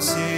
기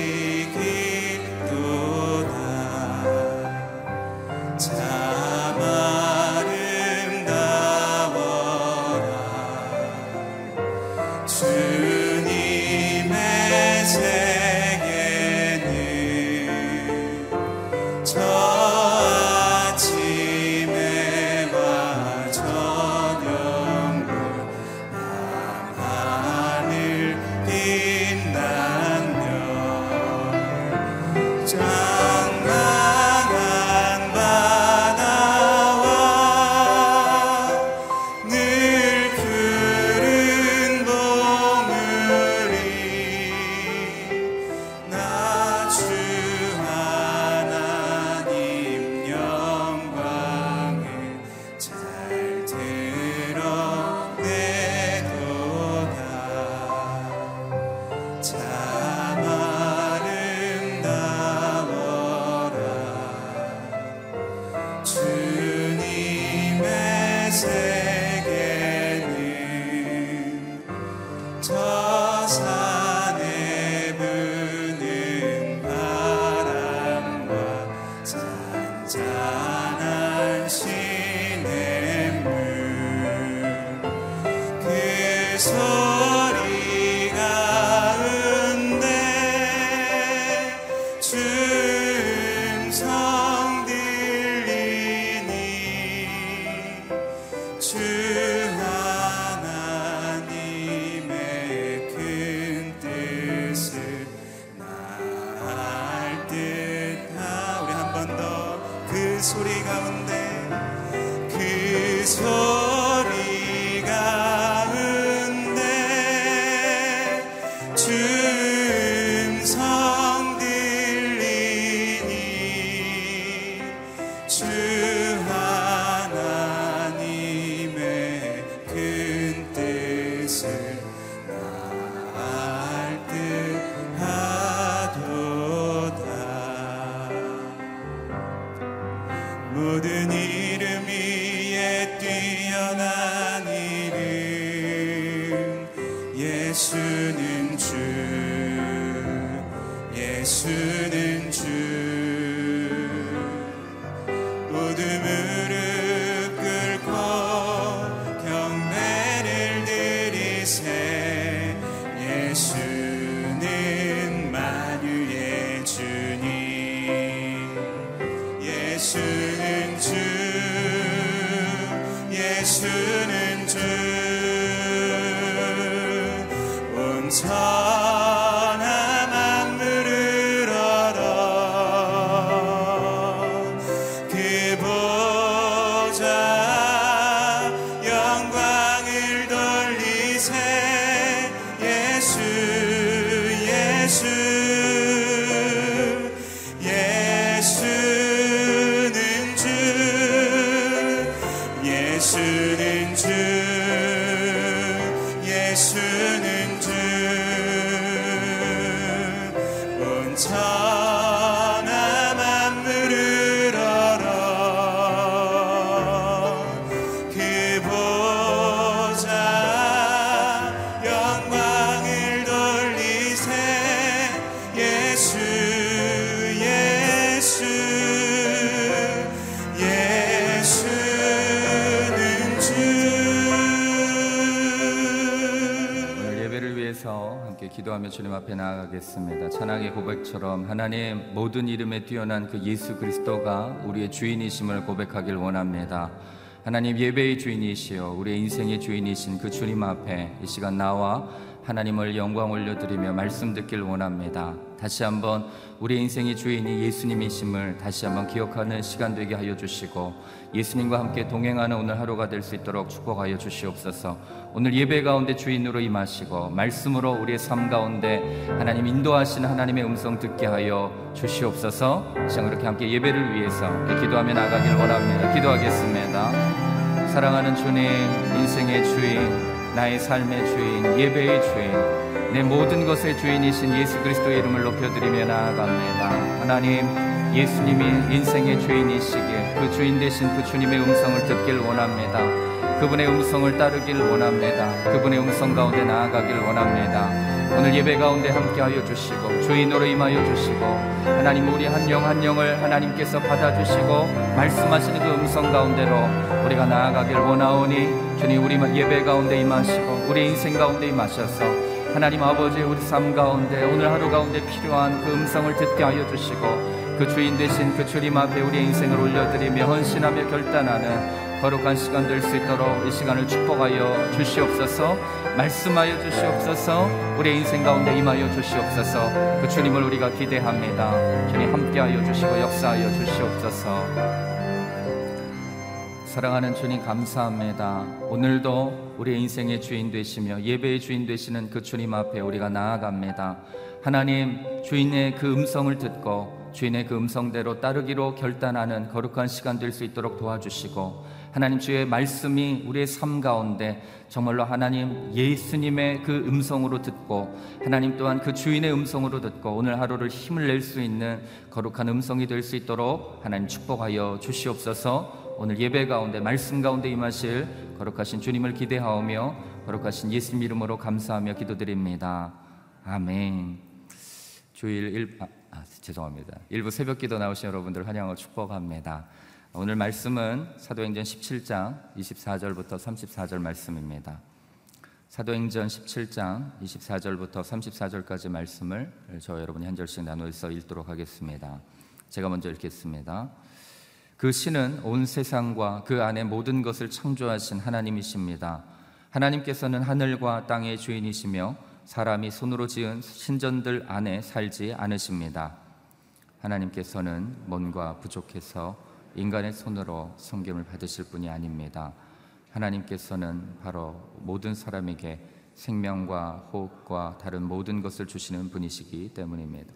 도 하 주님 앞에 나아가겠습니다. 찬양의 고백처럼 하나님 모든 이름에 뛰어난 그 예수 그리스도가 우리의 주인이심을 고백하길 원합니다. 하나님 예배의 주인이시여 우리의 인생의 주인이신 그 주님 앞에 이 시간 나와 하나님을 영광 올려드리며 말씀 듣길 원합니다. 다시 한번 우리 인생의 주인이 예수님이심을 다시 한번 기억하는 시간 되게 하여 주시고 예수님과 함께 동행하는 오늘 하루가 될 수 있도록 축복하여 주시옵소서. 오늘 예배 가운데 주인으로 임하시고 말씀으로 우리의 삶 가운데 하나님 인도하시는 하나님의 음성 듣게 하여 주시옵소서. 시간 그렇게 함께 예배를 위해서 기도하며 나가길 원합니다. 기도하겠습니다. 사랑하는 주님, 인생의 주인, 나의 삶의 주인, 예배의 주인, 내 모든 것의 주인이신 예수 그리스도의 이름을 높여드리며 나아갑니다. 하나님, 예수님이 인생의 주인이시기에 그 주인 되신 그 주님의 음성을 듣길 원합니다. 그분의 음성을 따르길 원합니다. 그분의 음성 가운데 나아가길 원합니다. 오늘 예배 가운데 함께하여 주시고 주인으로 임하여 주시고 하나님 우리 한 영한 영을 하나님께서 받아주시고 말씀하시는 그 음성 가운데로 우리가 나아가길 원하오니 주님 우리 예배 가운데 임하시고 우리 인생 가운데 임하셔서 하나님 아버지 우리 삶 가운데 오늘 하루 가운데 필요한 그 음성을 듣게 하여 주시고 그 주인 되신 그 주님 앞에 우리 인생을 올려드리며 헌신하며 결단하는 거룩한 시간 될 수 있도록 이 시간을 축복하여 주시옵소서 말씀하여 주시옵소서 우리 인생 가운데 임하여 주시옵소서 그 주님을 우리가 기대합니다. 주님 함께하여 주시고 역사하여 주시옵소서 사랑하는 주님 감사합니다. 오늘도 우리 인생의 주인 되시며 예배의 주인 되시는 그 주님 앞에 우리가 나아갑니다. 하나님 주인의 그 음성을 듣고 주인의 그 음성대로 따르기로 결단하는 거룩한 시간 될 수 있도록 도와주시고 하나님 주의 말씀이 우리의 삶 가운데 정말로 하나님 예수님의 그 음성으로 듣고 하나님 또한 그 주인의 음성으로 듣고 오늘 하루를 힘을 낼 수 있는 거룩한 음성이 될 수 있도록 하나님 축복하여 주시옵소서 오늘 예배 가운데 말씀 가운데 임하실 거룩하신 주님을 기대하오며 거룩하신 예수님 이름으로 감사하며 기도드립니다. 아멘. 주일 일 아, 아, 죄송합니다. 일부 새벽 기도 나오신 여러분들 환영을 축복합니다. 오늘 말씀은 사도행전 17장 24절부터 34절 말씀입니다. 사도행전 17장 24절부터 34절까지 말씀을 저 여러분이 한 절씩 나누어서 읽도록 하겠습니다. 제가 먼저 읽겠습니다. 그 신은 온 세상과 그 안에 모든 것을 창조하신 하나님이십니다. 하나님께서는 하늘과 땅의 주인이시며 사람이 손으로 지은 신전들 안에 살지 않으십니다. 하나님께서는 뭔가 부족해서 인간의 손으로 성경을 받으실 분이 아닙니다. 하나님께서는 바로 모든 사람에게 생명과 호흡과 다른 모든 것을 주시는 분이시기 때문입니다.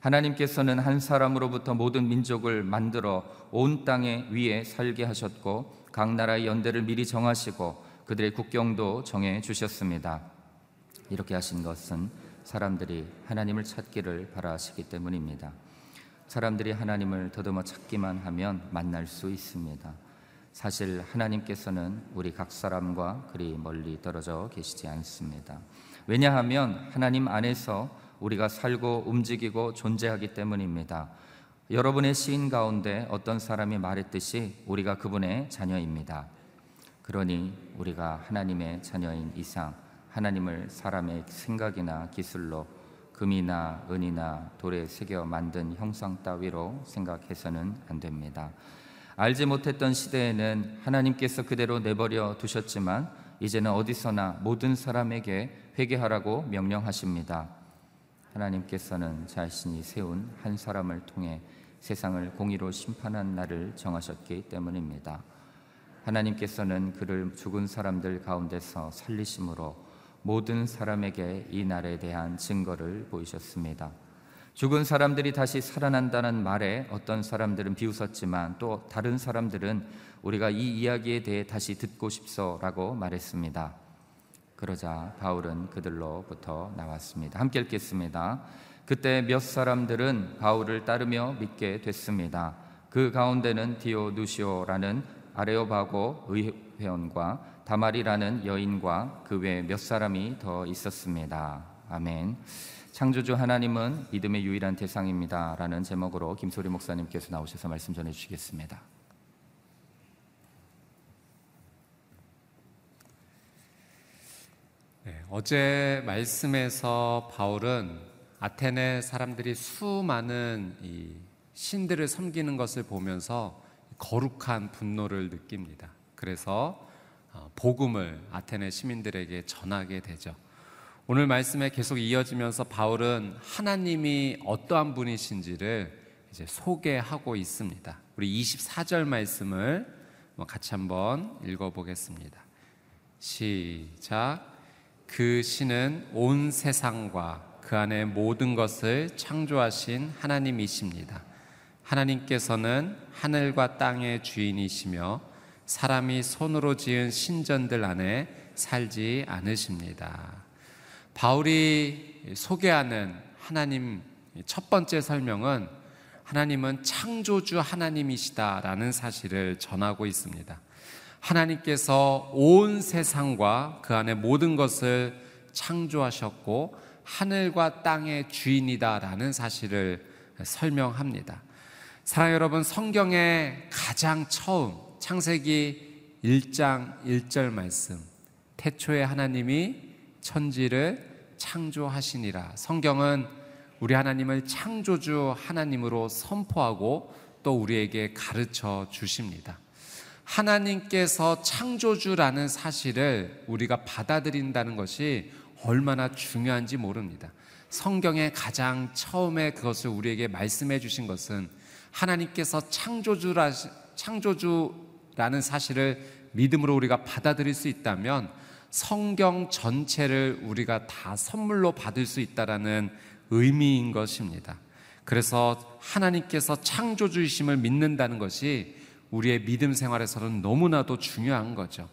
하나님께서는 한 사람으로부터 모든 민족을 만들어 온 땅에 위에 살게 하셨고 각 나라의 연대를 미리 정하시고 그들의 국경도 정해 주셨습니다. 이렇게 하신 것은 사람들이 하나님을 찾기를 바라시기 때문입니다. 사람들이 하나님을 더듬어 찾기만 하면 만날 수 있습니다. 사실 하나님께서는 우리 각 사람과 그리 멀리 떨어져 계시지 않습니다. 왜냐하면 하나님 안에서 우리가 살고 움직이고 존재하기 때문입니다. 여러분의 시인 가운데 어떤 사람이 말했듯이 우리가 그분의 자녀입니다. 그러니 우리가 하나님의 자녀인 이상 하나님을 사람의 생각이나 기술로 금이나 은이나 돌에 새겨 만든 형상 따위로 생각해서는 안 됩니다. 알지 못했던 시대에는 하나님께서 그대로 내버려 두셨지만 이제는 어디서나 모든 사람에게 회개하라고 명령하십니다. 하나님께서는 자신이 세운 한 사람을 통해 세상을 공의로 심판한 날을 정하셨기 때문입니다. 하나님께서는 그를 죽은 사람들 가운데서 살리심으로 모든 사람에게 이 날에 대한 증거를 보이셨습니다. 죽은 사람들이 다시 살아난다는 말에 어떤 사람들은 비웃었지만 또 다른 사람들은 우리가 이 이야기에 대해 다시 듣고 싶소라고 말했습니다. 그러자 바울은 그들로부터 나왔습니다. 함께 읽겠습니다. 그때 몇 사람들은 바울을 따르며 믿게 됐습니다. 그 가운데는 디오누시오라는 아레오바고 의회원과 다말이라는 여인과 그 외 몇 사람이 더 있었습니다. 아멘. 창조주 하나님은 믿음의 유일한 대상입니다. 라는 제목으로 김소리 목사님께서 나오셔서 말씀 전해 주시겠습니다. 네, 어제 말씀에서 바울은 아테네 사람들이 수많은 신들을 섬기는 것을 보면서 거룩한 분노를 느낍니다. 그래서 어, 복음을 아테네 시민들에게 전하게 되죠. 오늘 말씀에 계속 이어지면서 바울은 하나님이 어떠한 분이신지를 이제 소개하고 있습니다. 우리 24절 말씀을 같이 한번 읽어보겠습니다. 시작. 그 신은 온 세상과 그 안에 모든 것을 창조하신 하나님이십니다. 하나님께서는 하늘과 땅의 주인이시며 사람이 손으로 지은 신전들 안에 살지 않으십니다. 바울이 소개하는 하나님 첫 번째 설명은 하나님은 창조주 하나님이시다라는 사실을 전하고 있습니다. 하나님께서 온 세상과 그 안에 모든 것을 창조하셨고 하늘과 땅의 주인이다라는 사실을 설명합니다. 사랑 여러분, 성경의 가장 처음 창세기 1장 1절 말씀. 태초에 하나님이 천지를 창조하시니라. 성경은 우리 하나님을 창조주 하나님으로 선포하고 또 우리에게 가르쳐 주십니다. 하나님께서 창조주라는 사실을 우리가 받아들인다는 것이 얼마나 중요한지 모릅니다. 성경의 가장 처음에 그것을 우리에게 말씀해 주신 것은 하나님께서 창조주라, 창조주라는 사실을 믿음으로 우리가 받아들일 수 있다면 성경 전체를 우리가 다 선물로 받을 수 있다라는 의미인 것입니다. 그래서 하나님께서 창조주이심을 믿는다는 것이 우리의 믿음 생활에서는 너무나도 중요한 거죠.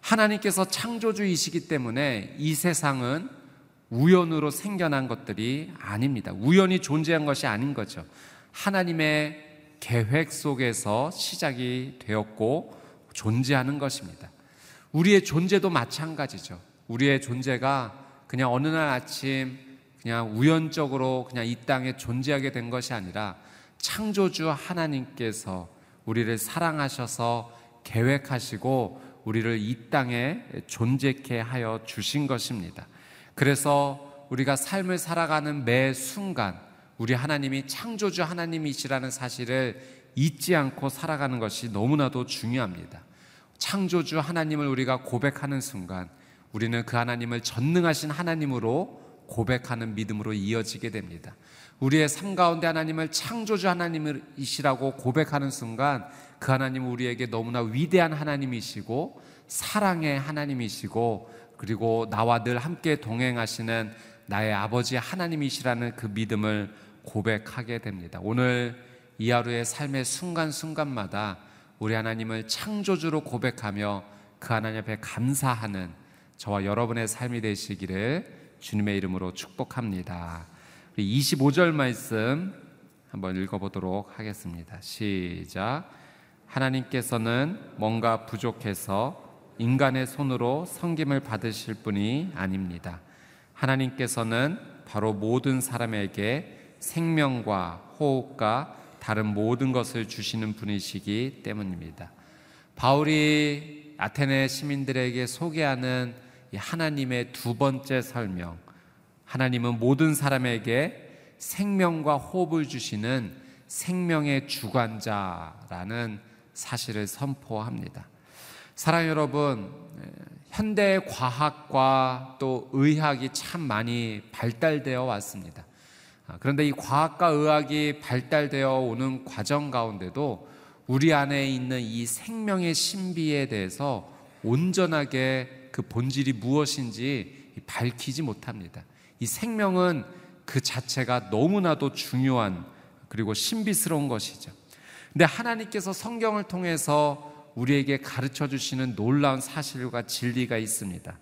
하나님께서 창조주이시기 때문에 이 세상은 우연으로 생겨난 것들이 아닙니다. 우연히 존재한 것이 아닌 거죠. 하나님의 계획 속에서 시작이 되었고 존재하는 것입니다. 우리의 존재도 마찬가지죠. 우리의 존재가 그냥 어느 날 아침 그냥 우연적으로 그냥 이 땅에 존재하게 된 것이 아니라 창조주 하나님께서 우리를 사랑하셔서 계획하시고 우리를 이 땅에 존재케 하여 주신 것입니다. 그래서 우리가 삶을 살아가는 매 순간 우리 하나님이 창조주 하나님이시라는 사실을 잊지 않고 살아가는 것이 너무나도 중요합니다. 창조주 하나님을 우리가 고백하는 순간 우리는 그 하나님을 전능하신 하나님으로 고백하는 믿음으로 이어지게 됩니다. 우리의 삶 가운데 하나님을 창조주 하나님이시라고 고백하는 순간 그 하나님은 우리에게 너무나 위대한 하나님이시고 사랑의 하나님이시고 그리고 나와 늘 함께 동행하시는 나의 아버지 하나님이시라는 그 믿음을 고백하게 됩니다. 오늘 이 하루의 삶의 순간순간마다 우리 하나님을 창조주로 고백하며 그 하나님 앞에 감사하는 저와 여러분의 삶이 되시기를 주님의 이름으로 축복합니다. 25절 말씀 한번 읽어보도록 하겠습니다. 시작. 하나님께서는 뭔가 부족해서 인간의 손으로 섬김을 받으실 분이 아닙니다. 하나님께서는 바로 모든 사람에게 생명과 호흡과 다른 모든 것을 주시는 분이시기 때문입니다. 바울이 아테네 시민들에게 소개하는 하나님의 두 번째 설명. 하나님은 모든 사람에게 생명과 호흡을 주시는 생명의 주관자라는 사실을 선포합니다. 사랑 여러분, 현대 과학과 또 의학이 참 많이 발달되어 왔습니다. 아, 그런데 이 과학과 의학이 발달되어 오는 과정 가운데도 우리 안에 있는 이 생명의 신비에 대해서 온전하게 그 본질이 무엇인지 밝히지 못합니다. 이 생명은 그 자체가 너무나도 중요한 그리고 신비스러운 것이죠. 근데 하나님께서 성경을 통해서 우리에게 가르쳐 주시는 놀라운 사실과 진리가 있습니다.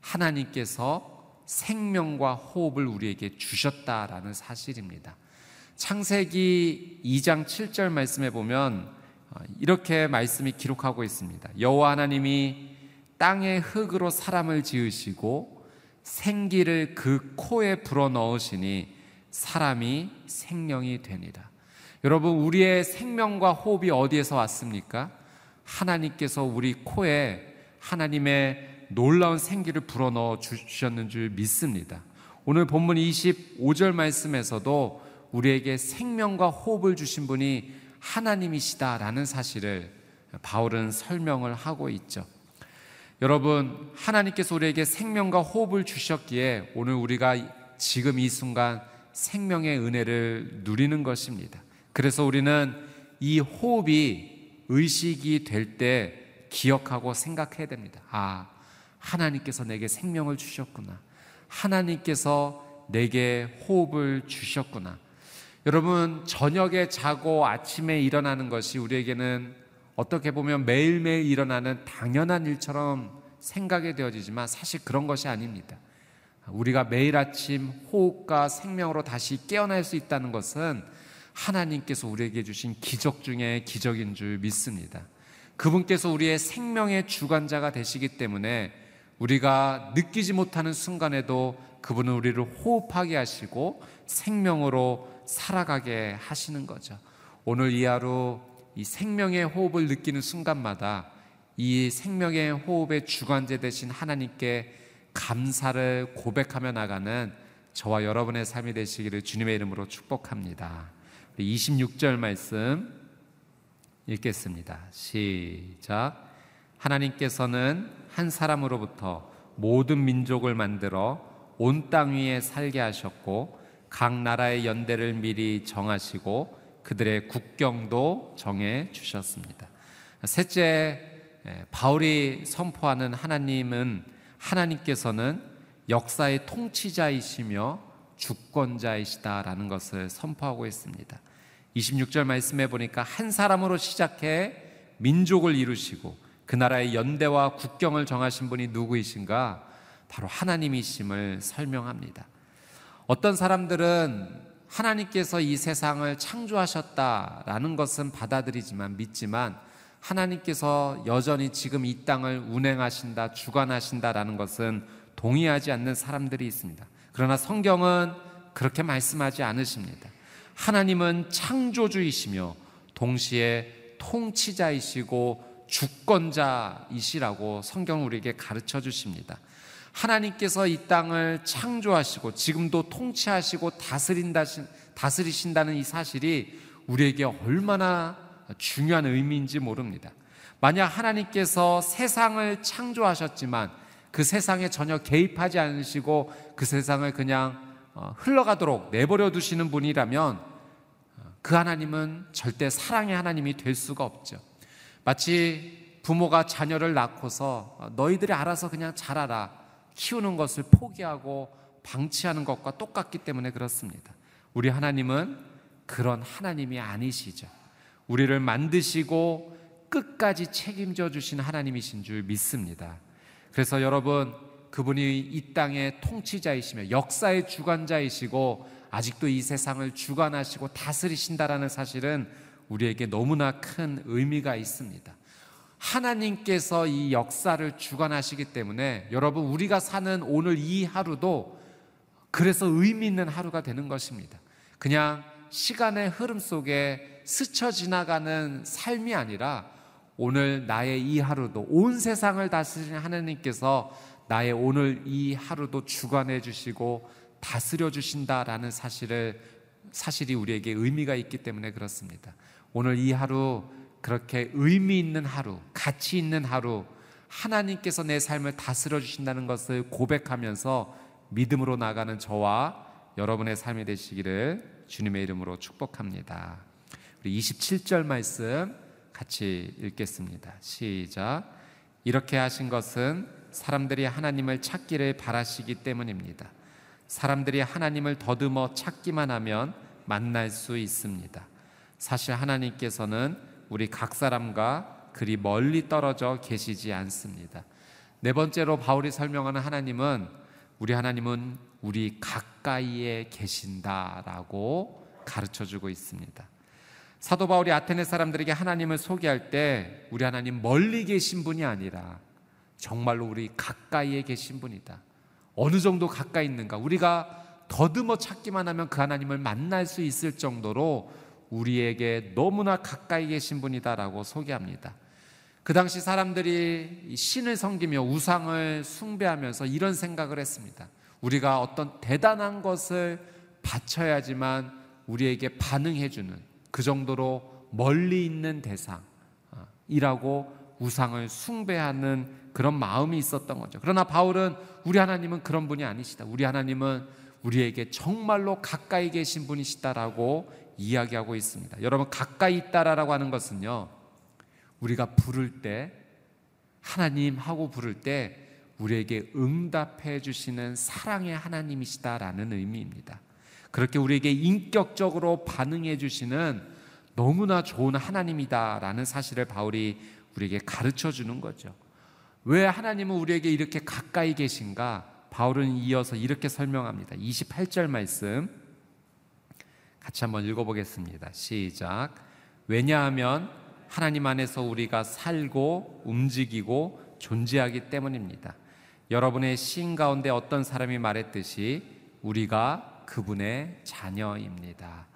하나님께서 생명과 호흡을 우리에게 주셨다라는 사실입니다. 창세기 2장 7절 말씀에 보면 어, 이렇게 말씀이 기록하고 있습니다. 여호와 하나님이 땅의 흙으로 사람을 지으시고 생기를 그 코에 불어 넣으시니 사람이 생명이 되니라. 여러분, 우리의 생명과 호흡이 어디에서 왔습니까? 하나님께서 우리 코에 하나님의 놀라운 생기를 불어 넣어 주셨는 줄 믿습니다. 오늘 본문 25절 말씀에서도 우리에게 생명과 호흡을 주신 분이 하나님이시다라는 사실을 바울은 설명을 하고 있죠. 여러분, 하나님께서 우리에게 생명과 호흡을 주셨기에 오늘 우리가 지금 이 순간 생명의 은혜를 누리는 것입니다. 그래서 우리는 이 호흡이 의식이 될 때 기억하고 생각해야 됩니다. 아, 하나님께서 내게 생명을 주셨구나. 하나님께서 내게 호흡을 주셨구나. 여러분, 저녁에 자고 아침에 일어나는 것이 우리에게는 어떻게 보면 매일매일 일어나는 당연한 일처럼 생각이 되어지지만 사실 그런 것이 아닙니다. 우리가 매일 아침 호흡과 생명으로 다시 깨어날 수 있다는 것은 하나님께서 우리에게 주신 기적 중에 기적인 줄 믿습니다. 그분께서 우리의 생명의 주관자가 되시기 때문에 우리가 느끼지 못하는 순간에도 그분은 우리를 호흡하게 하시고 생명으로 살아가게 하시는 거죠. 오늘 이 하루 이 생명의 호흡을 느끼는 순간마다 이 생명의 호흡의 주관제 되신 하나님께 감사를 고백하며 나가는 저와 여러분의 삶이 되시기를 주님의 이름으로 축복합니다. 26절 말씀 읽겠습니다. 시작. 하나님께서는 한 사람으로부터 모든 민족을 만들어 온 땅 위에 살게 하셨고 각 나라의 연대를 미리 정하시고 그들의 국경도 정해 주셨습니다. 셋째, 바울이 선포하는 하나님은 하나님께서는 역사의 통치자이시며 주권자이시다라는 것을 선포하고 있습니다. 26절 말씀해 보니까 한 사람으로 시작해 민족을 이루시고 그 나라의 연대와 국경을 정하신 분이 누구이신가? 바로 하나님이심을 설명합니다. 어떤 사람들은 하나님께서 이 세상을 창조하셨다라는 것은 받아들이지만 믿지만 하나님께서 여전히 지금 이 땅을 운행하신다, 주관하신다라는 것은 동의하지 않는 사람들이 있습니다. 그러나 성경은 그렇게 말씀하지 않으십니다. 하나님은 창조주이시며 동시에 통치자이시고 주권자이시라고 성경 우리에게 가르쳐 주십니다. 하나님께서 이 땅을 창조하시고 지금도 통치하시고 다스린다, 다스리신다는 이 사실이 우리에게 얼마나 중요한 의미인지 모릅니다. 만약 하나님께서 세상을 창조하셨지만 그 세상에 전혀 개입하지 않으시고 그 세상을 그냥 어, 흘러가도록 내버려 두시는 분이라면 어, 그 하나님은 절대 사랑의 하나님이 될 수가 없죠. 마치 부모가 자녀를 낳고서 어, 너희들이 알아서 그냥 자라라 키우는 것을 포기하고 방치하는 것과 똑같기 때문에 그렇습니다. 우리 하나님은 그런 하나님이 아니시죠. 우리를 만드시고 끝까지 책임져 주신 하나님이신 줄 믿습니다. 그래서 여러분, 그분이 이 땅의 통치자이시며 역사의 주관자이시고 아직도 이 세상을 주관하시고 다스리신다라는 사실은 우리에게 너무나 큰 의미가 있습니다. 하나님께서 이 역사를 주관하시기 때문에 여러분 우리가 사는 오늘 이 하루도 그래서 의미 있는 하루가 되는 것입니다. 그냥 시간의 흐름 속에 스쳐 지나가는 삶이 아니라 오늘 나의 이 하루도 온 세상을 다스리는 하나님께서 나의 오늘 이 하루도 주관해 주시고 다스려 주신다라는 사실을 사실이 우리에게 의미가 있기 때문에 그렇습니다. 오늘 이 하루 그렇게 의미 있는 하루, 가치 있는 하루, 하나님께서 내 삶을 다스려 주신다는 것을 고백하면서 믿음으로 나가는 저와 여러분의 삶이 되시기를 주님의 이름으로 축복합니다. 우리 27절 말씀 같이 읽겠습니다. 시작. 이렇게 하신 것은 사람들이 하나님을 찾기를 바라시기 때문입니다. 사람들이 하나님을 더듬어 찾기만 하면 만날 수 있습니다. 사실 하나님께서는 우리 각 사람과 그리 멀리 떨어져 계시지 않습니다. 네 번째로 바울이 설명하는 하나님은 우리 하나님은 우리 가까이에 계신다라고 가르쳐 주고 있습니다. 사도 바울이 아테네 사람들에게 하나님을 소개할 때 우리 하나님 멀리 계신 분이 아니라 정말로 우리 가까이에 계신 분이다. 어느 정도 가까이 있는가? 우리가 더듬어 찾기만 하면 그 하나님을 만날 수 있을 정도로 우리에게 너무나 가까이 계신 분이다라고 소개합니다. 그 당시 사람들이 신을 섬기며 우상을 숭배하면서 이런 생각을 했습니다. 우리가 어떤 대단한 것을 바쳐야지만 우리에게 반응해주는 그 정도로 멀리 있는 대상이라고 우상을 숭배하는 그런 마음이 있었던 거죠. 그러나 바울은 우리 하나님은 그런 분이 아니시다. 우리 하나님은 우리에게 정말로 가까이 계신 분이시다라고 이야기하고 있습니다. 여러분 가까이 있다라고 하는 것은요. 우리가 부를 때 하나님 하고 부를 때 우리에게 응답해 주시는 사랑의 하나님이시다라는 의미입니다. 그렇게 우리에게 인격적으로 반응해 주시는 너무나 좋은 하나님이다라는 사실을 바울이 우리에게 가르쳐 주는 거죠. 왜 하나님은 우리에게 이렇게 가까이 계신가? 바울은 이어서 이렇게 설명합니다. 28절 말씀 같이 한번 읽어보겠습니다. 시작. 왜냐하면 하나님 안에서 우리가 살고 움직이고 존재하기 때문입니다. 여러분의 신 가운데 어떤 사람이 말했듯이 우리가 그분의 자녀입니다.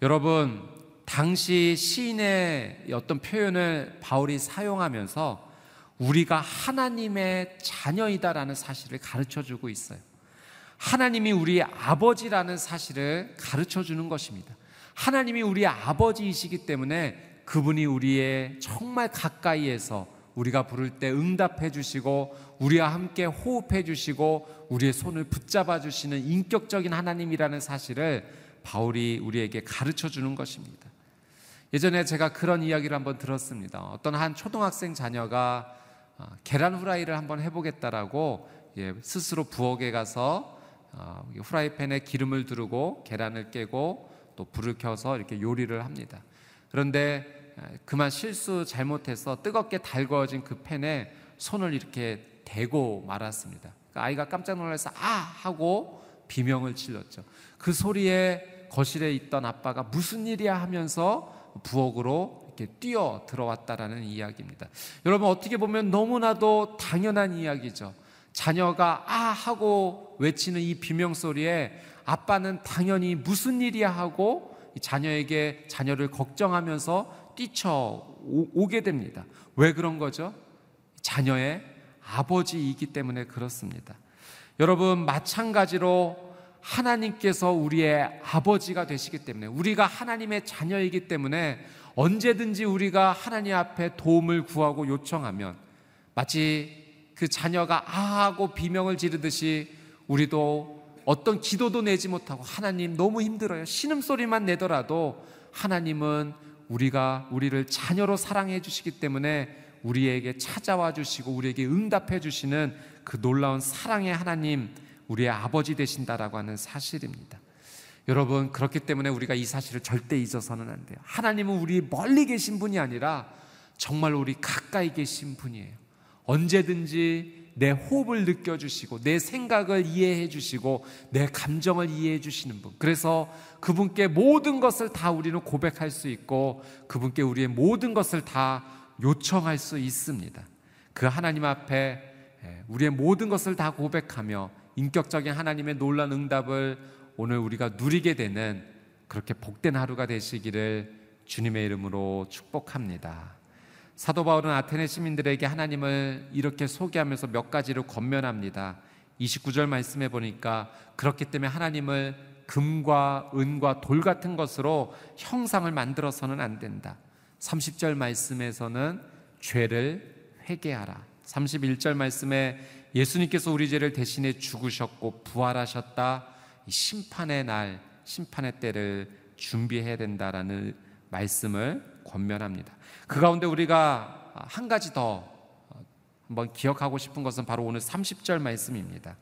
여러분, 당시 시인의 어떤 표현을 바울이 사용하면서 우리가 하나님의 자녀이다라는 사실을 가르쳐 주고 있어요. 하나님이 우리의 아버지라는 사실을 가르쳐 주는 것입니다. 하나님이 우리의 아버지이시기 때문에 그분이 우리의 정말 가까이에서 우리가 부를 때 응답해 주시고 우리와 함께 호흡해 주시고 우리의 손을 붙잡아 주시는 인격적인 하나님이라는 사실을 바울이 우리에게 가르쳐 주는 것입니다. 예전에 제가 그런 이야기를 한번 들었습니다. 어떤 한 초등학생 자녀가 어, 계란 후라이를 한번 해보겠다라고 예, 스스로 부엌에 가서 어, 후라이팬에 기름을 두르고 계란을 깨고 또 불을 켜서 이렇게 요리를 합니다. 그런데 그만 실수 잘못해서 뜨겁게 달궈진 그 팬에 손을 이렇게 대고 말았습니다. 그러니까 아이가 깜짝 놀라서 아 하고 비명을 질렀죠. 그 소리에 거실에 있던 아빠가 무슨 일이야 하면서 부엌으로 이렇게 뛰어 들어왔다라는 이야기입니다. 여러분 어떻게 보면 너무나도 당연한 이야기죠. 자녀가 아 하고 외치는 이 비명 소리에 아빠는 당연히 무슨 일이야 하고 자녀에게 자녀를 걱정하면서 뛰쳐 오게 됩니다. 왜 그런 거죠? 자녀의 아버지이기 때문에 그렇습니다. 여러분 마찬가지로 하나님께서 우리의 아버지가 되시기 때문에 우리가 하나님의 자녀이기 때문에 언제든지 우리가 하나님 앞에 도움을 구하고 요청하면 마치 그 자녀가 아 하고 비명을 지르듯이 우리도 어떤 기도도 내지 못하고 하나님 너무 힘들어요. 신음소리만 내더라도 하나님은 우리가 우리를 자녀로 사랑해 주시기 때문에 우리에게 찾아와 주시고 우리에게 응답해 주시는 그 놀라운 사랑의 하나님, 우리의 아버지 되신다라고 하는 사실입니다. 여러분, 그렇기 때문에 우리가 이 사실을 절대 잊어서는 안 돼요. 하나님은 우리 멀리 계신 분이 아니라 정말 우리 가까이 계신 분이에요. 언제든지 내 호흡을 느껴주시고, 내 생각을 이해해 주시고, 내 감정을 이해해 주시는 분. 그래서 그분께 모든 것을 다 우리는 고백할 수 있고, 그분께 우리의 모든 것을 다 요청할 수 있습니다. 그 하나님 앞에 예, 우리의 모든 것을 다 고백하며 인격적인 하나님의 놀란 응답을 오늘 우리가 누리게 되는 그렇게 복된 하루가 되시기를 주님의 이름으로 축복합니다. 사도 바울은 아테네 시민들에게 하나님을 이렇게 소개하면서 몇 가지를 권면합니다. 29절 말씀해 보니까 그렇기 때문에 하나님을 금과 은과 돌 같은 것으로 형상을 만들어서는 안 된다. 30절 말씀에서는 죄를 회개하라. 31절 말씀에 예수님께서 우리 죄를 대신해 죽으셨고 부활하셨다. 심판의 날, 심판의 때를 준비해야 된다라는 말씀을 권면합니다. 그 가운데 우리가 한 가지 더 한번 기억하고 싶은 것은 바로 오늘 30절 말씀입니다.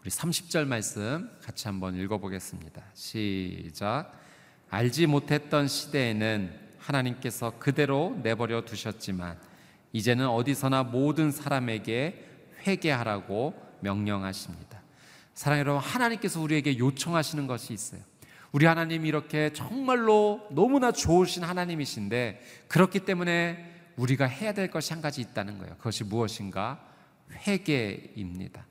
우리 30절 말씀 같이 한번 읽어보겠습니다. 시작. 알지 못했던 시대에는 하나님께서 그대로 내버려 두셨지만 이제는 어디서나 모든 사람에게 회개하라고 명령하십니다. 사랑해 여러분, 하나님께서 우리에게 요청하시는 것이 있어요. 우리 하나님 이렇게 정말로 너무나 좋으신 하나님이신데 그렇기 때문에 우리가 해야 될 것이 한 가지 있다는 거예요. 그것이 무엇인가? 회개입니다.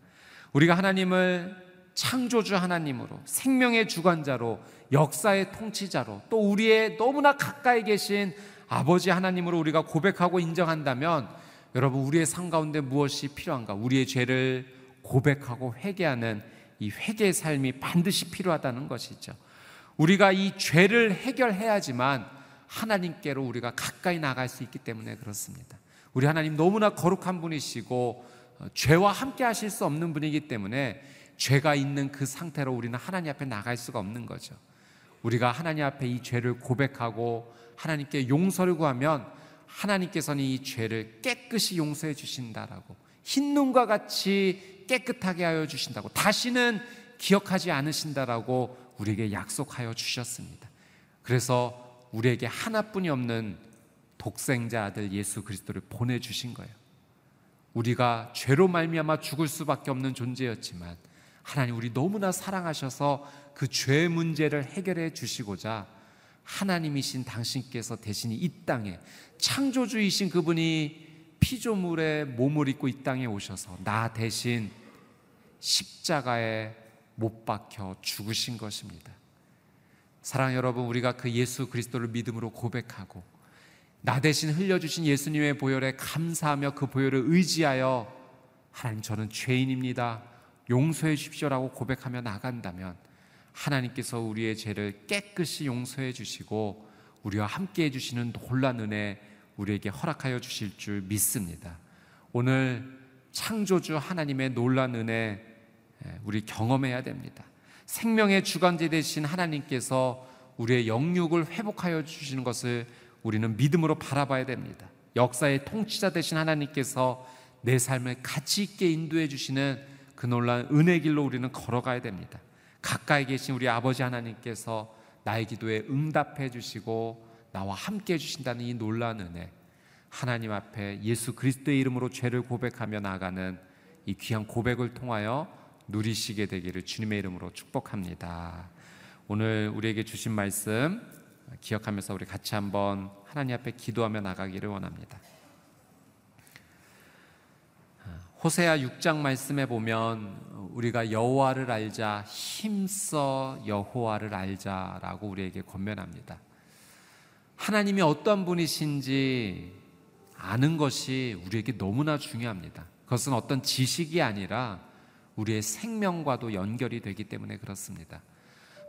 우리가 하나님을 창조주 하나님으로 생명의 주관자로 역사의 통치자로 또 우리의 너무나 가까이 계신 아버지 하나님으로 우리가 고백하고 인정한다면 여러분 우리의 삶 가운데 무엇이 필요한가? 우리의 죄를 고백하고 회개하는 이 회개의 삶이 반드시 필요하다는 것이죠. 우리가 이 죄를 해결해야지만 하나님께로 우리가 가까이 나갈 수 있기 때문에 그렇습니다. 우리 하나님 너무나 거룩한 분이시고 어, 죄와 함께 하실 수 없는 분이기 때문에 죄가 있는 그 상태로 우리는 하나님 앞에 나갈 수가 없는 거죠. 우리가 하나님 앞에 이 죄를 고백하고 하나님께 용서를 구하면 하나님께서는 이 죄를 깨끗이 용서해 주신다라고 흰 눈과 같이 깨끗하게 하여 주신다고 다시는 기억하지 않으신다라고 우리에게 약속하여 주셨습니다. 그래서 우리에게 하나뿐이 없는 독생자 아들 예수 그리스도를 보내 주신 거예요. 우리가 죄로 말미암아 죽을 수밖에 없는 존재였지만 하나님 우리 너무나 사랑하셔서 그 죄 문제를 해결해 주시고자 하나님이신 당신께서 대신이 이 땅에 창조주이신 그분이 피조물의 몸을 입고 이 땅에 오셔서 나 대신 십자가에 못 박혀 죽으신 것입니다. 사랑 여러분, 우리가 그 예수 그리스도를 믿음으로 고백하고 나 대신 흘려주신 예수님의 보혈에 감사하며 그 보혈을 의지하여 하나님 저는 죄인입니다. 용서해 주십시오라고 고백하며 나간다면 하나님께서 우리의 죄를 깨끗이 용서해 주시고 우리와 함께 해 주시는 놀란 은혜 우리에게 허락하여 주실 줄 믿습니다. 오늘 창조주 하나님의 놀란 은혜 우리 경험해야 됩니다. 생명의 주관자 되신 하나님께서 우리의 영육을 회복하여 주시는 것을 우리는 믿음으로 바라봐야 됩니다. 역사의 통치자 되신 하나님께서 내 삶을 가치 있게 인도해 주시는 그 놀라운 은혜 길로 우리는 걸어가야 됩니다. 가까이 계신 우리 아버지 하나님께서 나의 기도에 응답해 주시고 나와 함께 해 주신다는 이 놀라운 은혜. 하나님 앞에 예수 그리스도의 이름으로 죄를 고백하며 나가는 이 귀한 고백을 통하여 누리시게 되기를 주님의 이름으로 축복합니다. 오늘 우리에게 주신 말씀 기억하면서 우리 같이 한번 하나님 앞에 기도하며 나가기를 원합니다. 호세아 6장 말씀에 보면 우리가 여호와를 알자 힘써 여호와를 알자라고 우리에게 권면합니다. 하나님이 어떤 분이신지 아는 것이 우리에게 너무나 중요합니다. 그것은 어떤 지식이 아니라 우리의 생명과도 연결이 되기 때문에 그렇습니다.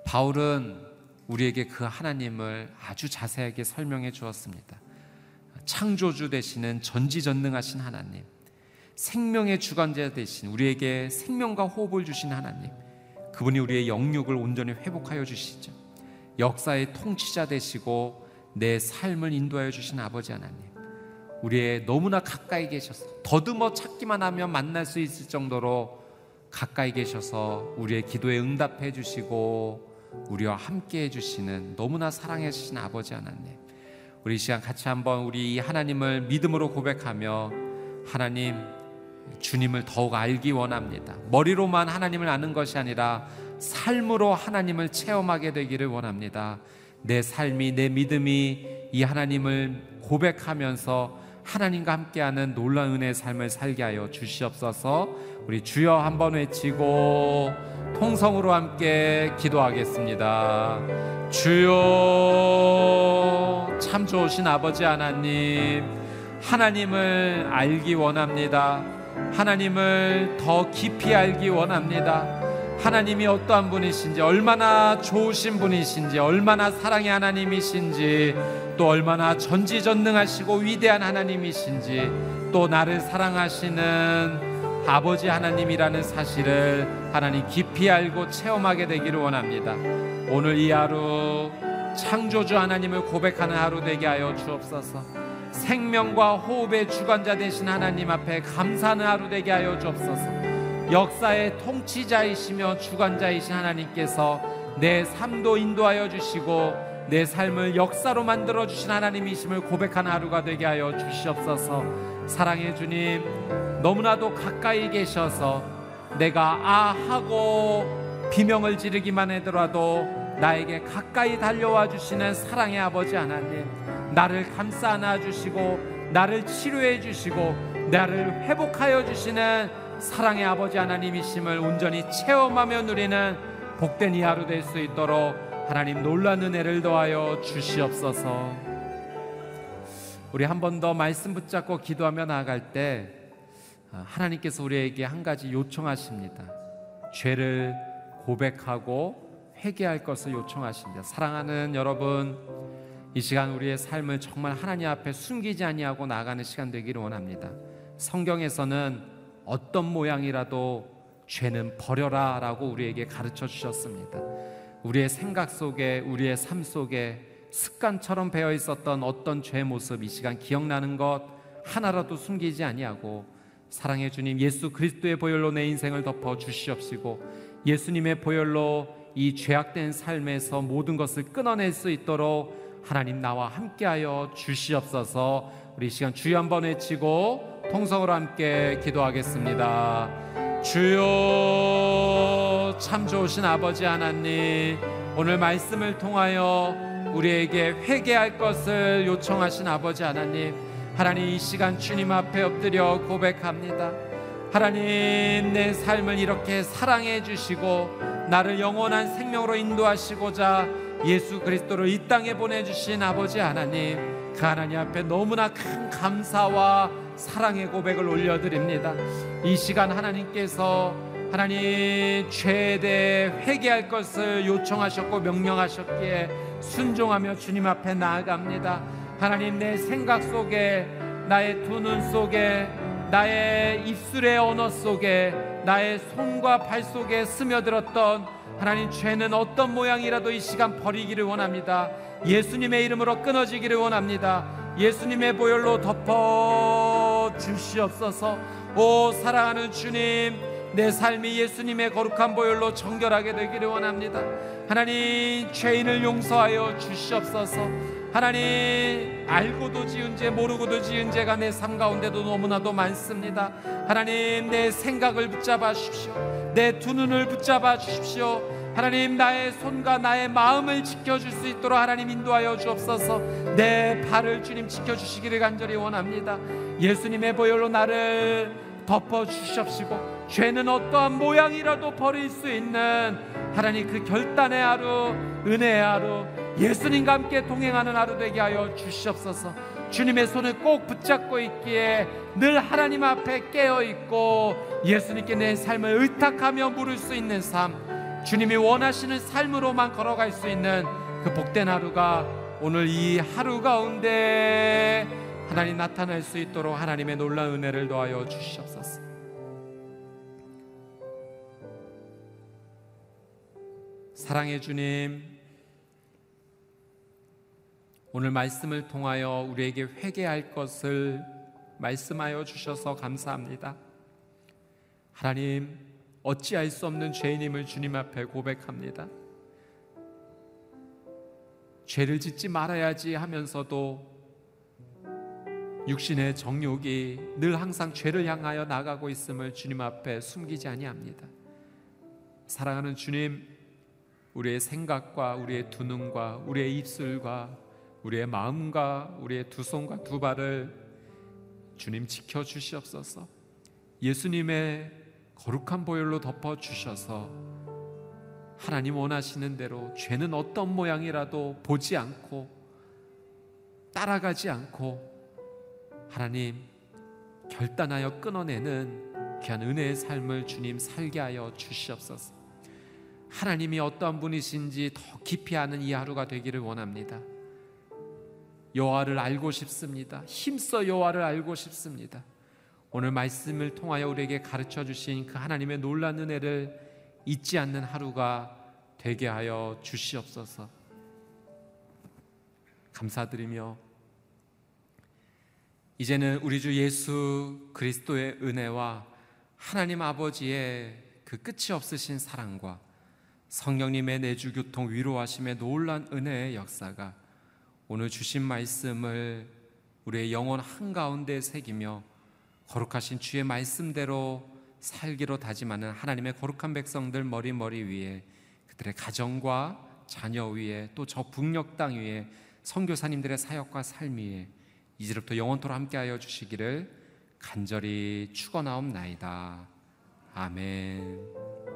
바울은 우리에게 그 하나님을 아주 자세하게 설명해 주었습니다. 창조주 되시는 전지전능하신 하나님, 생명의 주관자 되신 우리에게 생명과 호흡을 주신 하나님, 그분이 우리의 영육을 온전히 회복하여 주시죠. 역사의 통치자 되시고 내 삶을 인도하여 주신 아버지 하나님, 우리의 너무나 가까이 계셔서 더듬어 찾기만 하면 만날 수 있을 정도로 가까이 계셔서 우리의 기도에 응답해 주시고 우리와 함께 해 주시는 너무나 사랑해 주신 아버지 하나님 우리 시간 같이 한번 우리 하나님을 믿음으로 고백하며 하나님 주님을 더욱 알기 원합니다. 머리로만 하나님을 아는 것이 아니라 삶으로 하나님을 체험하게 되기를 원합니다 내 삶이 내 믿음이 이 하나님을 고백하면서 하나님과 함께하는 놀라운 은혜의 삶을 살게 하여 주시옵소서 우리 주여 한번 외치고 통성으로 함께 기도하겠습니다. 주여 참 좋으신 아버지 하나님 하나님을 알기 원합니다. 하나님을 더 깊이 알기 원합니다. 하나님이 어떠한 분이신지 얼마나 좋으신 분이신지 얼마나 사랑의 하나님이신지 또 얼마나 전지전능하시고 위대한 하나님이신지 또 나를 사랑하시는 아버지 하나님이라는 사실을 하나님 깊이 알고 체험하게 되기를 원합니다. 오늘 이 하루 창조주 하나님을 고백하는 하루 되게 하여 주옵소서. 생명과 호흡의 주관자 되신 하나님 앞에 감사하는 하루 되게 하여 주옵소서. 역사의 통치자이시며 주관자이신 하나님께서 내 삶도 인도하여 주시고 내 삶을 역사로 만들어 주신 하나님이심을 고백하는 하루가 되게 하여 주시옵소서. 사랑의 주님, 너무나도 가까이 계셔서 내가 아 하고 비명을 지르기만 하더라도 나에게 가까이 달려와 주시는 사랑의 아버지 하나님 나를 감싸 안아 주시고 나를 치료해 주시고 나를 회복하여 주시는 사랑의 아버지 하나님이심을 온전히 체험하며 누리는 복된 이 하루 될 수 있도록 하나님 놀란 은혜를 더하여 주시옵소서. 우리 한 번 더 말씀 붙잡고 기도하며 나아갈 때 아, 하나님께서 우리에게 한 가지 요청하십니다. 죄를 고백하고 회개할 것을 요청하십니다. 사랑하는 여러분, 이 시간 우리의 삶을 정말 하나님 앞에 숨기지 아니하고 나가는 시간 되기를 원합니다. 성경에서는 어떤 모양이라도 죄는 버려라 라고 우리에게 가르쳐 주셨습니다. 우리의 생각 속에 우리의 삶 속에 습관처럼 배어 있었던 어떤 죄 모습 이 시간 기억나는 것 하나라도 숨기지 아니하고 사랑해 주님 예수 그리스도의 보혈로 내 인생을 덮어 주시옵시고 예수님의 보혈로 이 죄악된 삶에서 모든 것을 끊어낼 수 있도록 하나님 나와 함께하여 주시옵소서 우리 시간 주여 한번 외치고 통성으로 함께 기도하겠습니다. 주여 참 좋으신 아버지 하나님 오늘 말씀을 통하여 우리에게 회개할 것을 요청하신 아버지 하나님 하나님 이 시간 주님 앞에 엎드려 고백합니다. 하나님 내 삶을 이렇게 사랑해 주시고 나를 영원한 생명으로 인도하시고자 예수 그리스도를 이 땅에 보내주신 아버지 하나님 그 하나님 앞에 너무나 큰 감사와 사랑의 고백을 올려드립니다 이 시간 하나님께서 하나님 대해 회개할 것을 요청하셨고 명령하셨기에 순종하며 주님 앞에 나아갑니다 하나님 내 생각 속에 나의 두 눈 속에 나의 입술의 언어 속에 나의 손과 발 속에 스며들었던 하나님 죄는 어떤 모양이라도 이 시간 버리기를 원합니다. 예수님의 이름으로 끊어지기를 원합니다. 예수님의 보혈로 덮어 주시옵소서. 오 사랑하는 주님, 내 삶이 예수님의 거룩한 보혈로 정결하게 되기를 원합니다. 하나님 죄인을 용서하여 주시옵소서. 하나님 알고도 지은 죄 모르고도 지은 죄가 내 삶 가운데도 너무나도 많습니다. 하나님 내 생각을 붙잡아 주십시오. 내 두 눈을 붙잡아 주십시오. 하나님 나의 손과 나의 마음을 지켜줄 수 있도록 하나님 인도하여 주옵소서. 내 발을 주님 지켜주시기를 간절히 원합니다. 예수님의 보혈로 나를 덮어 주십시고 죄는 어떠한 모양이라도 버릴 수 있는 하나님 그 결단의 하루, 은혜의 하루, 예수님과 함께 동행하는 하루 되게 하여 주시옵소서. 주님의 손을 꼭 붙잡고 있기에 늘 하나님 앞에 깨어 있고 예수님께 내 삶을 의탁하며 물을 수 있는 삶, 주님이 원하시는 삶으로만 걸어갈 수 있는 그 복된 하루가 오늘 이 하루 가운데 하나님 나타날 수 있도록 하나님의 놀라운 은혜를 더하여 주시옵소서. 사랑의 주님, 오늘 말씀을 통하여 우리에게 회개할 것을 말씀하여 주셔서 감사합니다. 하나님, 어찌할 수 없는 죄인임을 주님 앞에 고백합니다. 죄를 짓지 말아야지 하면서도 육신의 정욕이 늘 항상 죄를 향하여 나가고 있음을 주님 앞에 숨기지 아니합니다. 사랑하는 주님, 우리의 생각과 우리의 두 눈과 우리의 입술과 우리의 마음과 우리의 두 손과 두 발을 주님 지켜 주시옵소서. 예수님의 거룩한 보혈로 덮어 주셔서 하나님 원하시는 대로 죄는 어떤 모양이라도 보지 않고 따라가지 않고 하나님 결단하여 끊어내는 귀한 은혜의 삶을 주님 살게 하여 주시옵소서. 하나님이 어떤 분이신지 더 깊이 아는 이 하루가 되기를 원합니다. 여호와를 알고 싶습니다. 힘써 여호와를 알고 싶습니다. 오늘 말씀을 통하여 우리에게 가르쳐 주신 그 하나님의 놀란 은혜를 잊지 않는 하루가 되게 하여 주시옵소서. 감사드리며 이제는 우리 주 예수 그리스도의 은혜와 하나님 아버지의 그 끝이 없으신 사랑과 성령님의 내주 교통 위로하심의 놀란 은혜의 역사가 오늘 주신 말씀을 우리의 영혼 한가운데 새기며 거룩하신 주의 말씀대로 살기로 다짐하는 하나님의 거룩한 백성들 머리 머리 위에 그들의 가정과 자녀 위에 또 저 북녘 땅 위에 선교사님들의 사역과 삶 위에 이제부터 영원토록 함께하여 주시기를 간절히 축원하옵나이다. 아멘.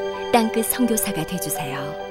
땅끝 성교사가 되주세요